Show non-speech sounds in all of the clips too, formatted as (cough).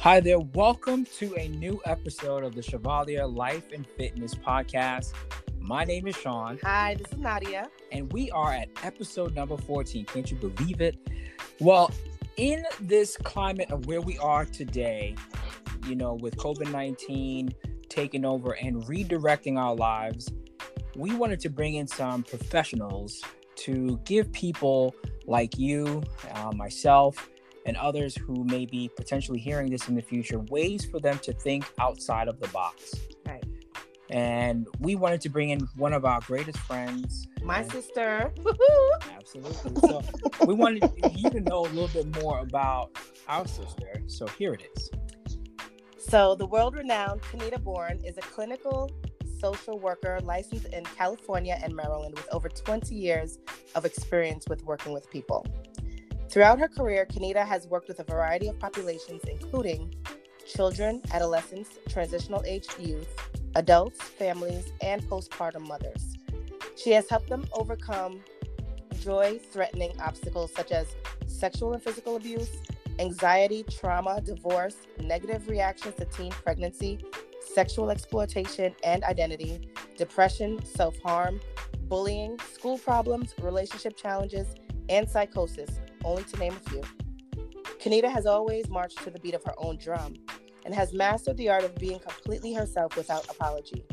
Hi there. Welcome to a new episode of the Chevalier Life and Fitness Podcast. My name is Sean. Hi, this is Nadia. And we are at episode number 14. Can't you believe it? Well, in this climate of where we are today, you know, with COVID 19 taking over and redirecting our lives, we wanted to bring in some professionals to give people like you, uh, myself, and others who may be potentially hearing this in the future ways for them to think outside of the box. Right. And we wanted to bring in one of our greatest friends. My sister. (laughs) Absolutely. So we wanted you to know a little bit more about our sister. So here it is. So the world-renowned Kenita Bourne is a clinical social worker licensed in California and Maryland with over 20 years of experience with working with people. Throughout her career, Kenita has worked with a variety of populations, including children, adolescents, transitional age youth, adults, families, and postpartum mothers. She has helped them overcome joy threatening obstacles such as sexual and physical abuse, anxiety, trauma, divorce, negative reactions to teen pregnancy, sexual exploitation and identity, depression, self harm, bullying, school problems, relationship challenges, and psychosis, only to name a few. Kanita has always marched to the beat of her own drum and has mastered the art of being completely herself without apology.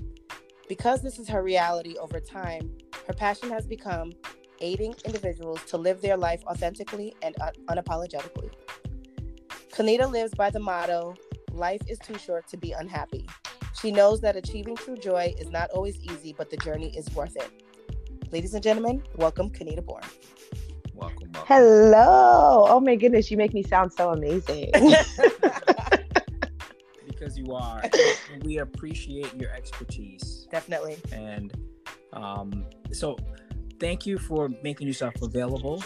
Because this is her reality over time, her passion has become aiding individuals to live their life authentically and un- unapologetically. Kanita lives by the motto life is too short to be unhappy. She knows that achieving true joy is not always easy, but the journey is worth it. Ladies and gentlemen, welcome Kanita Bourne. Welcome, welcome. Hello. Oh my goodness, you make me sound so amazing. (laughs) (laughs) because you are. we appreciate your expertise. Definitely. And um, so thank you for making yourself available.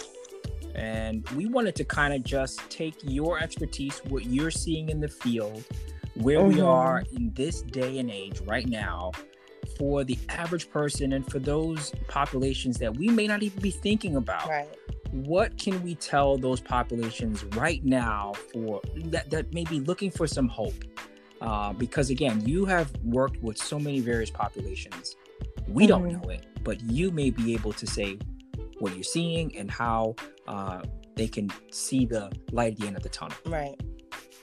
And we wanted to kind of just take your expertise, what you're seeing in the field, where mm-hmm. we are in this day and age right now, for the average person and for those populations that we may not even be thinking about. Right what can we tell those populations right now for that, that may be looking for some hope? Uh, because again you have worked with so many various populations. We mm-hmm. don't know it but you may be able to say what you're seeing and how uh, they can see the light at the end of the tunnel. Right.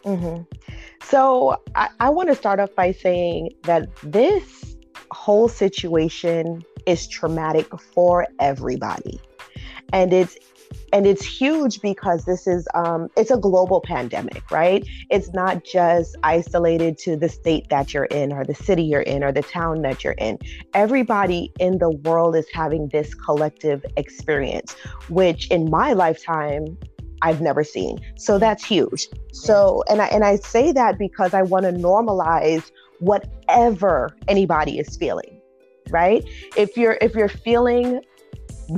Mm-hmm. so I, I want to start off by saying that this whole situation is traumatic for everybody. And it's and it's huge because this is um, it's a global pandemic right it's not just isolated to the state that you're in or the city you're in or the town that you're in everybody in the world is having this collective experience which in my lifetime I've never seen. So that's huge. So and I and I say that because I want to normalize whatever anybody is feeling. Right? If you're if you're feeling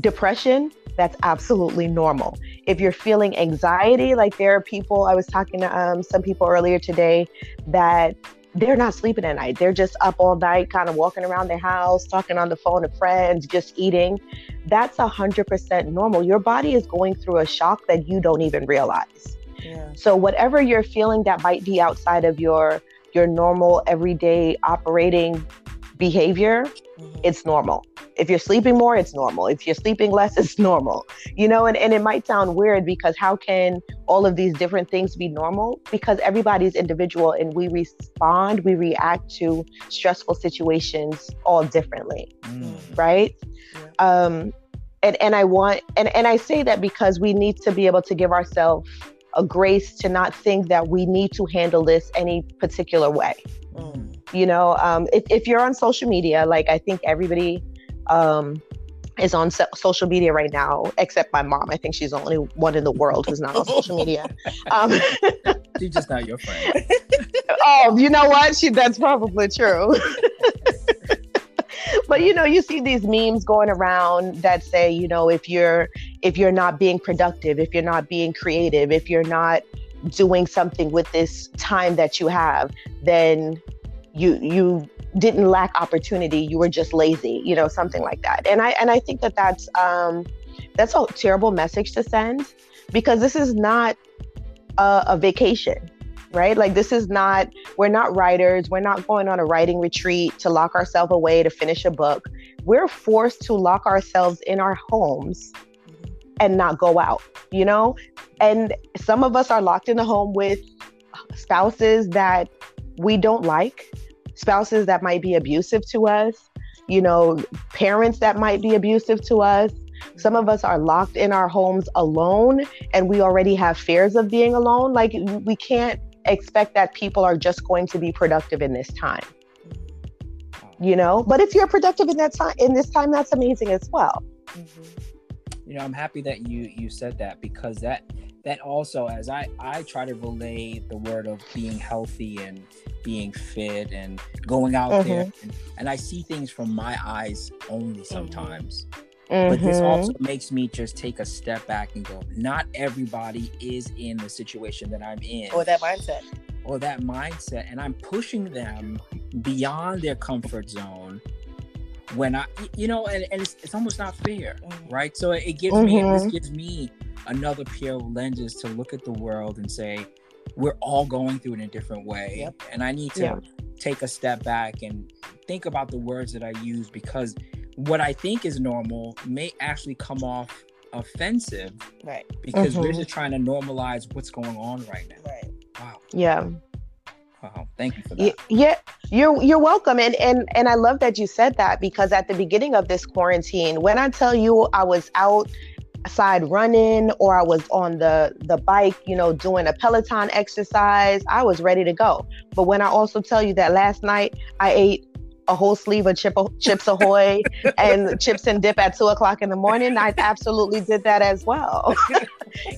depression, that's absolutely normal. If you're feeling anxiety, like there are people, I was talking to um, some people earlier today that they're not sleeping at night. They're just up all night, kind of walking around their house, talking on the phone to friends, just eating. That's 100% normal. Your body is going through a shock that you don't even realize. Yeah. So whatever you're feeling that might be outside of your your normal everyday operating behavior. It's normal. If you're sleeping more, it's normal. If you're sleeping less, (laughs) it's normal. You know, and, and it might sound weird because how can all of these different things be normal? Because everybody's individual and we respond, we react to stressful situations all differently. Mm. Right? Yeah. Um and, and I want and, and I say that because we need to be able to give ourselves a grace to not think that we need to handle this any particular way. Mm. You know, um, if, if you're on social media, like I think everybody um, is on so- social media right now, except my mom. I think she's the only one in the world who's not on social media. (laughs) Um, she's just not your friend. oh, (laughs) you know what? She that's probably true. (laughs) but you know, you see these memes going around that say, you know, if you're if you're not being productive, if you're not being creative, if you're not doing something with this time that you have, then you you didn't lack opportunity you were just lazy you know something like that and i and i think that that's um that's a terrible message to send because this is not a, a vacation right? Like this is not we're not writers. We're not going on a writing retreat to lock ourselves away to finish a book. We're forced to lock ourselves in our homes and not go out, you know? And some of us are locked in the home with spouses that we don't like, spouses that might be abusive to us, you know, parents that might be abusive to us. Some of us are locked in our homes alone and we already have fears of being alone. Like we can't expect that people are just going to be productive in this time. You know, but if you're productive in that time in this time, that's amazing as well. Mm-hmm. You know, I'm happy that you you said that because that that also as I I try to relay the word of being healthy and being fit and going out mm-hmm. there and, and, I see things from my eyes only mm-hmm. sometimes. Mm-hmm. But this mm-hmm. also makes me just take a step back and go, not everybody is in the situation that I'm in. Or that mindset. Or that mindset. And I'm pushing them beyond their comfort zone when I, you know, and, and it's, it's almost not fair, mm-hmm. right? So it gives me, this mm-hmm. gives me another pair of lenses to look at the world and say, we're all going through it in a different way. Yep. And I need to yep. take a step back and think about the words that I use because what I think is normal may actually come off offensive. Right. Because mm-hmm. we're just trying to normalize what's going on right now. Right. Wow. Yeah. Wow. Thank you for that. Yeah, you're you're welcome. And and and I love that you said that because at the beginning of this quarantine, when I tell you I was out side running or I was on the the bike, you know, doing a Peloton exercise, I was ready to go. But when I also tell you that last night I ate a whole sleeve of chip, chips ahoy (laughs) and chips and dip at two o'clock in the morning. I absolutely did that as well. (laughs)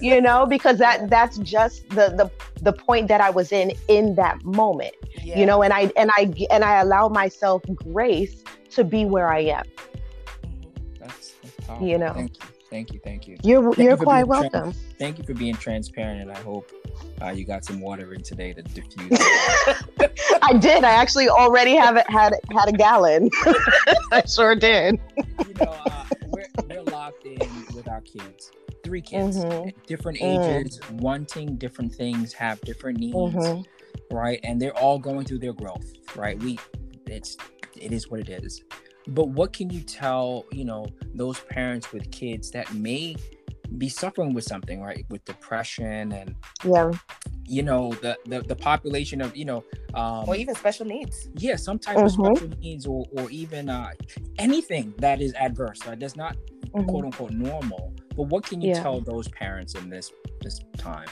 You know because that that's just the the the point that i was in in that moment yeah. you know and i and i and i allow myself grace to be where i am. That's, that's you know. Thank you. Thank you. Thank you. You're thank you're you quite welcome. Trans- thank you for being transparent and i hope uh, you got some water in today to diffuse. (laughs) I did. I actually already have it had had a gallon. (laughs) I sure did. you know, uh, we're, we're locked in with our kids. Three kids, mm-hmm. different mm. ages, mm. wanting different things, have different needs, mm-hmm. right? And they're all going through their growth, right? We, it's, it is what it is. But what can you tell, you know, those parents with kids that may be suffering with something, right? With depression and yeah, you know the the, the population of you know um, or even special needs. Yeah, some type mm-hmm. of special needs or or even uh, anything that is adverse, right? That's not mm-hmm. quote unquote normal. But what can you yeah. tell those parents in this this time?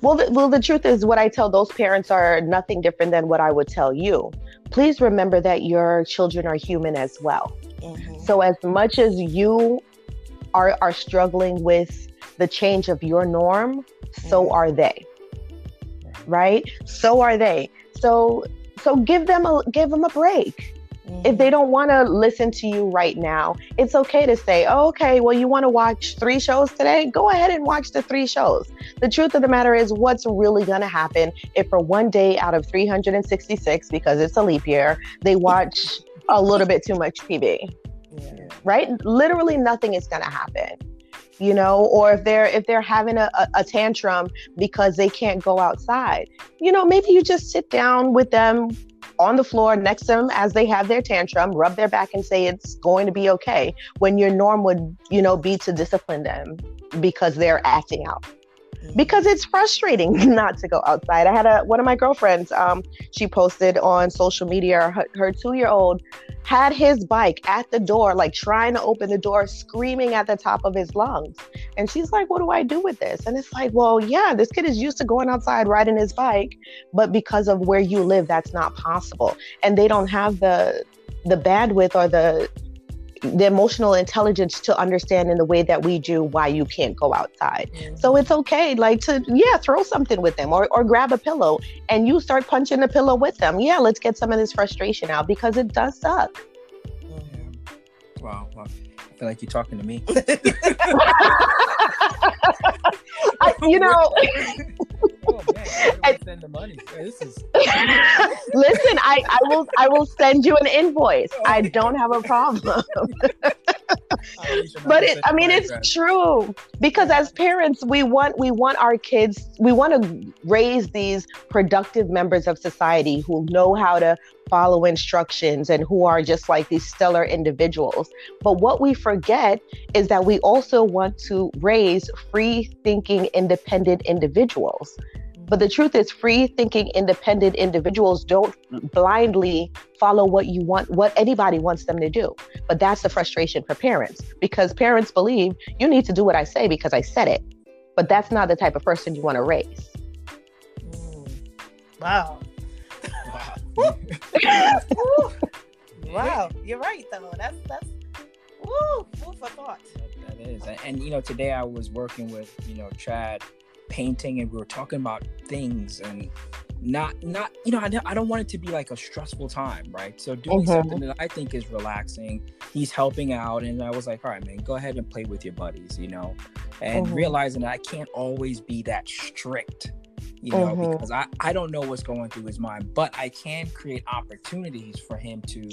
Well, the, well, the truth is, what I tell those parents are nothing different than what I would tell you. Please remember that your children are human as well. Mm-hmm. So, as much as you are are struggling with the change of your norm, so mm-hmm. are they. Right? So are they. So so give them a give them a break. Mm-hmm. If they don't want to listen to you right now, it's okay to say, oh, okay, well, you want to watch three shows today? Go ahead and watch the three shows. The truth of the matter is, what's really going to happen if for one day out of 366, because it's a leap year, they watch a little bit too much TV? Right? Literally nothing is going to happen you know or if they're if they're having a, a, tantrum because they can't go outside you know maybe you just sit down with them on the floor next to them as they have their tantrum rub their back and say it's going to be okay when your norm would you know be to discipline them because they're acting out because it's frustrating (laughs) not to go outside. I had a one of my girlfriends. Um, she posted on social media her, her two year old had his bike at the door, like trying to open the door, screaming at the top of his lungs. And she's like, "What do I do with this?" And it's like, "Well, yeah, this kid is used to going outside riding his bike, but because of where you live, that's not possible, and they don't have the the bandwidth or the the emotional intelligence to understand in the way that we do why you can't go outside. Mm-hmm. So it's okay, like to yeah, throw something with them or or grab a pillow and you start punching the pillow with them. Yeah, let's get some of this frustration out because it does suck. Mm-hmm. Wow, wow. I feel like you're talking to me. (laughs) I, you (laughs) know. (laughs) man, send the money. This is. (laughs) Listen, I, I will I will send you an invoice. I don't have a problem. (laughs) (laughs) but it, I mean, it's true because as parents, we want we want our kids, we want to raise these productive members of society who know how to follow instructions and who are just like these stellar individuals. But what we forget is that we also want to raise free thinking, independent individuals. But the truth is, free thinking, independent individuals don't blindly follow what you want, what anybody wants them to do. But that's the frustration for parents because parents believe you need to do what I say because I said it. But that's not the type of person you want to raise. Mm. Wow. Wow. (laughs) wow. You're right, though. That's, that's, woo, food for thought. That is. And, you know, today I was working with, you know, Chad painting and we were talking about things and not not you know I, I don't want it to be like a stressful time right so doing mm-hmm. something that i think is relaxing he's helping out and i was like all right man go ahead and play with your buddies you know and mm-hmm. realizing that i can't always be that strict you know mm-hmm. because I, I don't know what's going through his mind but i can create opportunities for him to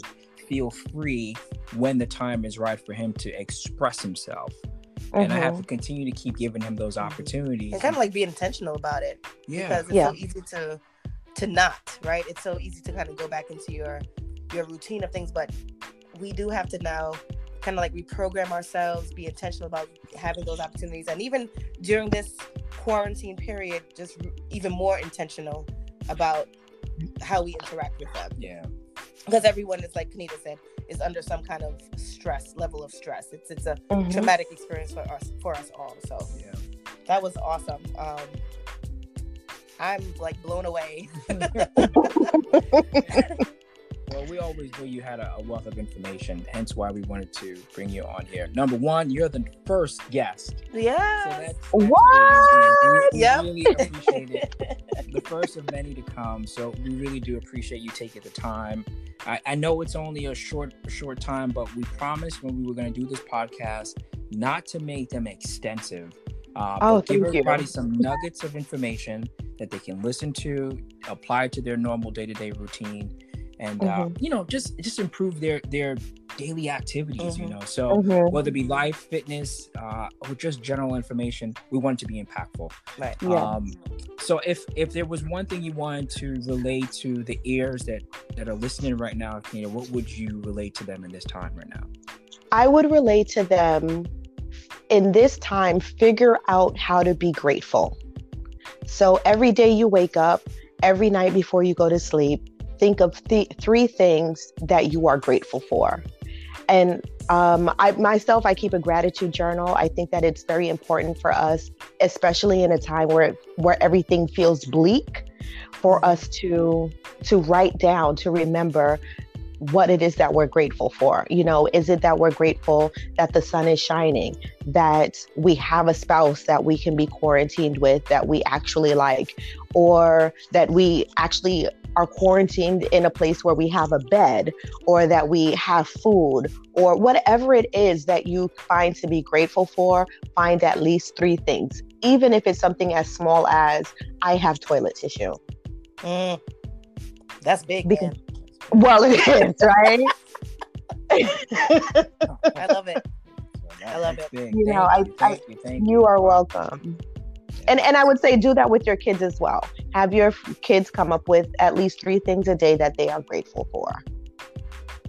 feel free when the time is right for him to express himself mm-hmm. and I have to mm-hmm. continue to keep giving him those opportunities. And kind of like be intentional about it. Yeah, because it's yeah. so easy to to not right. It's so easy to kind of go back into your your routine of things, but we do have to now kind of like reprogram ourselves, be intentional about having those opportunities, and even during this quarantine period, just even more intentional about how we interact with them. Yeah. Because everyone is like Kanita said, is under some kind of stress level of stress. It's it's a mm-hmm. traumatic experience for us for us all. So yeah, that was awesome. Um, I'm like blown away. (laughs) (laughs) (laughs) knew you had a, a, wealth of information, hence why we wanted to bring you on here. Number one, you're the first guest. Yeah. So that's, that's what? We, yep. really appreciate it. the first of many to come. So we really do appreciate you taking the time. I, I know it's only a short, short time, but we promised when we were going to do this podcast not to make them extensive. Uh, oh, give everybody you. some nuggets of information that they can listen to, apply to their normal day-to-day routine, and uh, mm-hmm. uh, you know just just improve their their daily activities mm-hmm. you know so mm-hmm. whether it be life fitness uh, or just general information we want it to be impactful right yeah. um so if if there was one thing you wanted to relate to the ears that that are listening right now you know what would you relate to them in this time right now i would relate to them in this time figure out how to be grateful so every day you wake up every night before you go to sleep think of th- three things that you are grateful for. And um, I myself, I keep a gratitude journal. I think that it's very important for us, especially in a time where where everything feels bleak, for us to to write down, to remember what it is that we're grateful for. You know, is it that we're grateful that the sun is shining, that we have a spouse that we can be quarantined with that we actually like, or that we actually are quarantined in a place where we have a bed or that we have food or whatever it is that you find to be grateful for, find at least three things, even if it's something as small as I have toilet tissue. Mm, that's big. Because, well, it is, (laughs) right? I love it. I love it. You know, I, I, you are welcome and and I would say do that with your kids as well. Have your kids come up with at least three things a day that they are grateful for.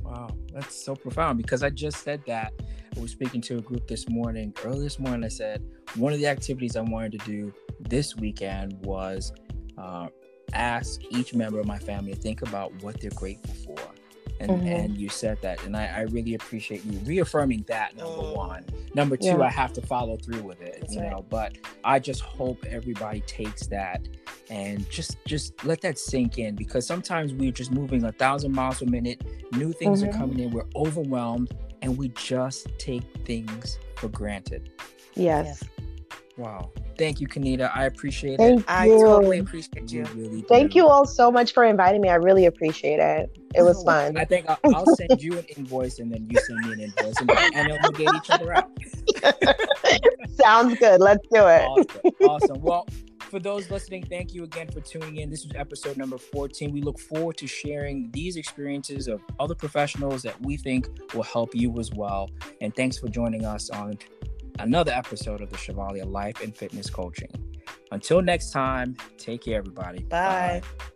Wow, that's so profound because I just said that. I was speaking to a group this morning. Early this morning, I said one of the activities I wanted to do this weekend was uh, ask each member of my family to think about what they're grateful for and mm-hmm. and you said that and I, I, really appreciate you reaffirming that number mm. one number two yeah. i have to follow through with it That's you right. know but i just hope everybody takes that and just just let that sink in because sometimes we're just moving a thousand miles a minute new things mm-hmm. are coming in we're overwhelmed and we just take things for granted yes, yes. Wow. Thank you, Kanita. I appreciate Thank it. You. I totally appreciate you. you really Thank you all so much for inviting me. I really appreciate it. It was fun. I think I'll, I'll send you an invoice and then you send me an invoice and then we'll get each other out. (laughs) Sounds good. Let's do it. Awesome. awesome. Well, for those listening, thank you again for tuning in. This was episode number 14. We look forward to sharing these experiences of other professionals that we think will help you as well. And thanks for joining us on another episode of the Chevalier Life and Fitness Coaching. Until next time, take care, everybody. Bye. Bye.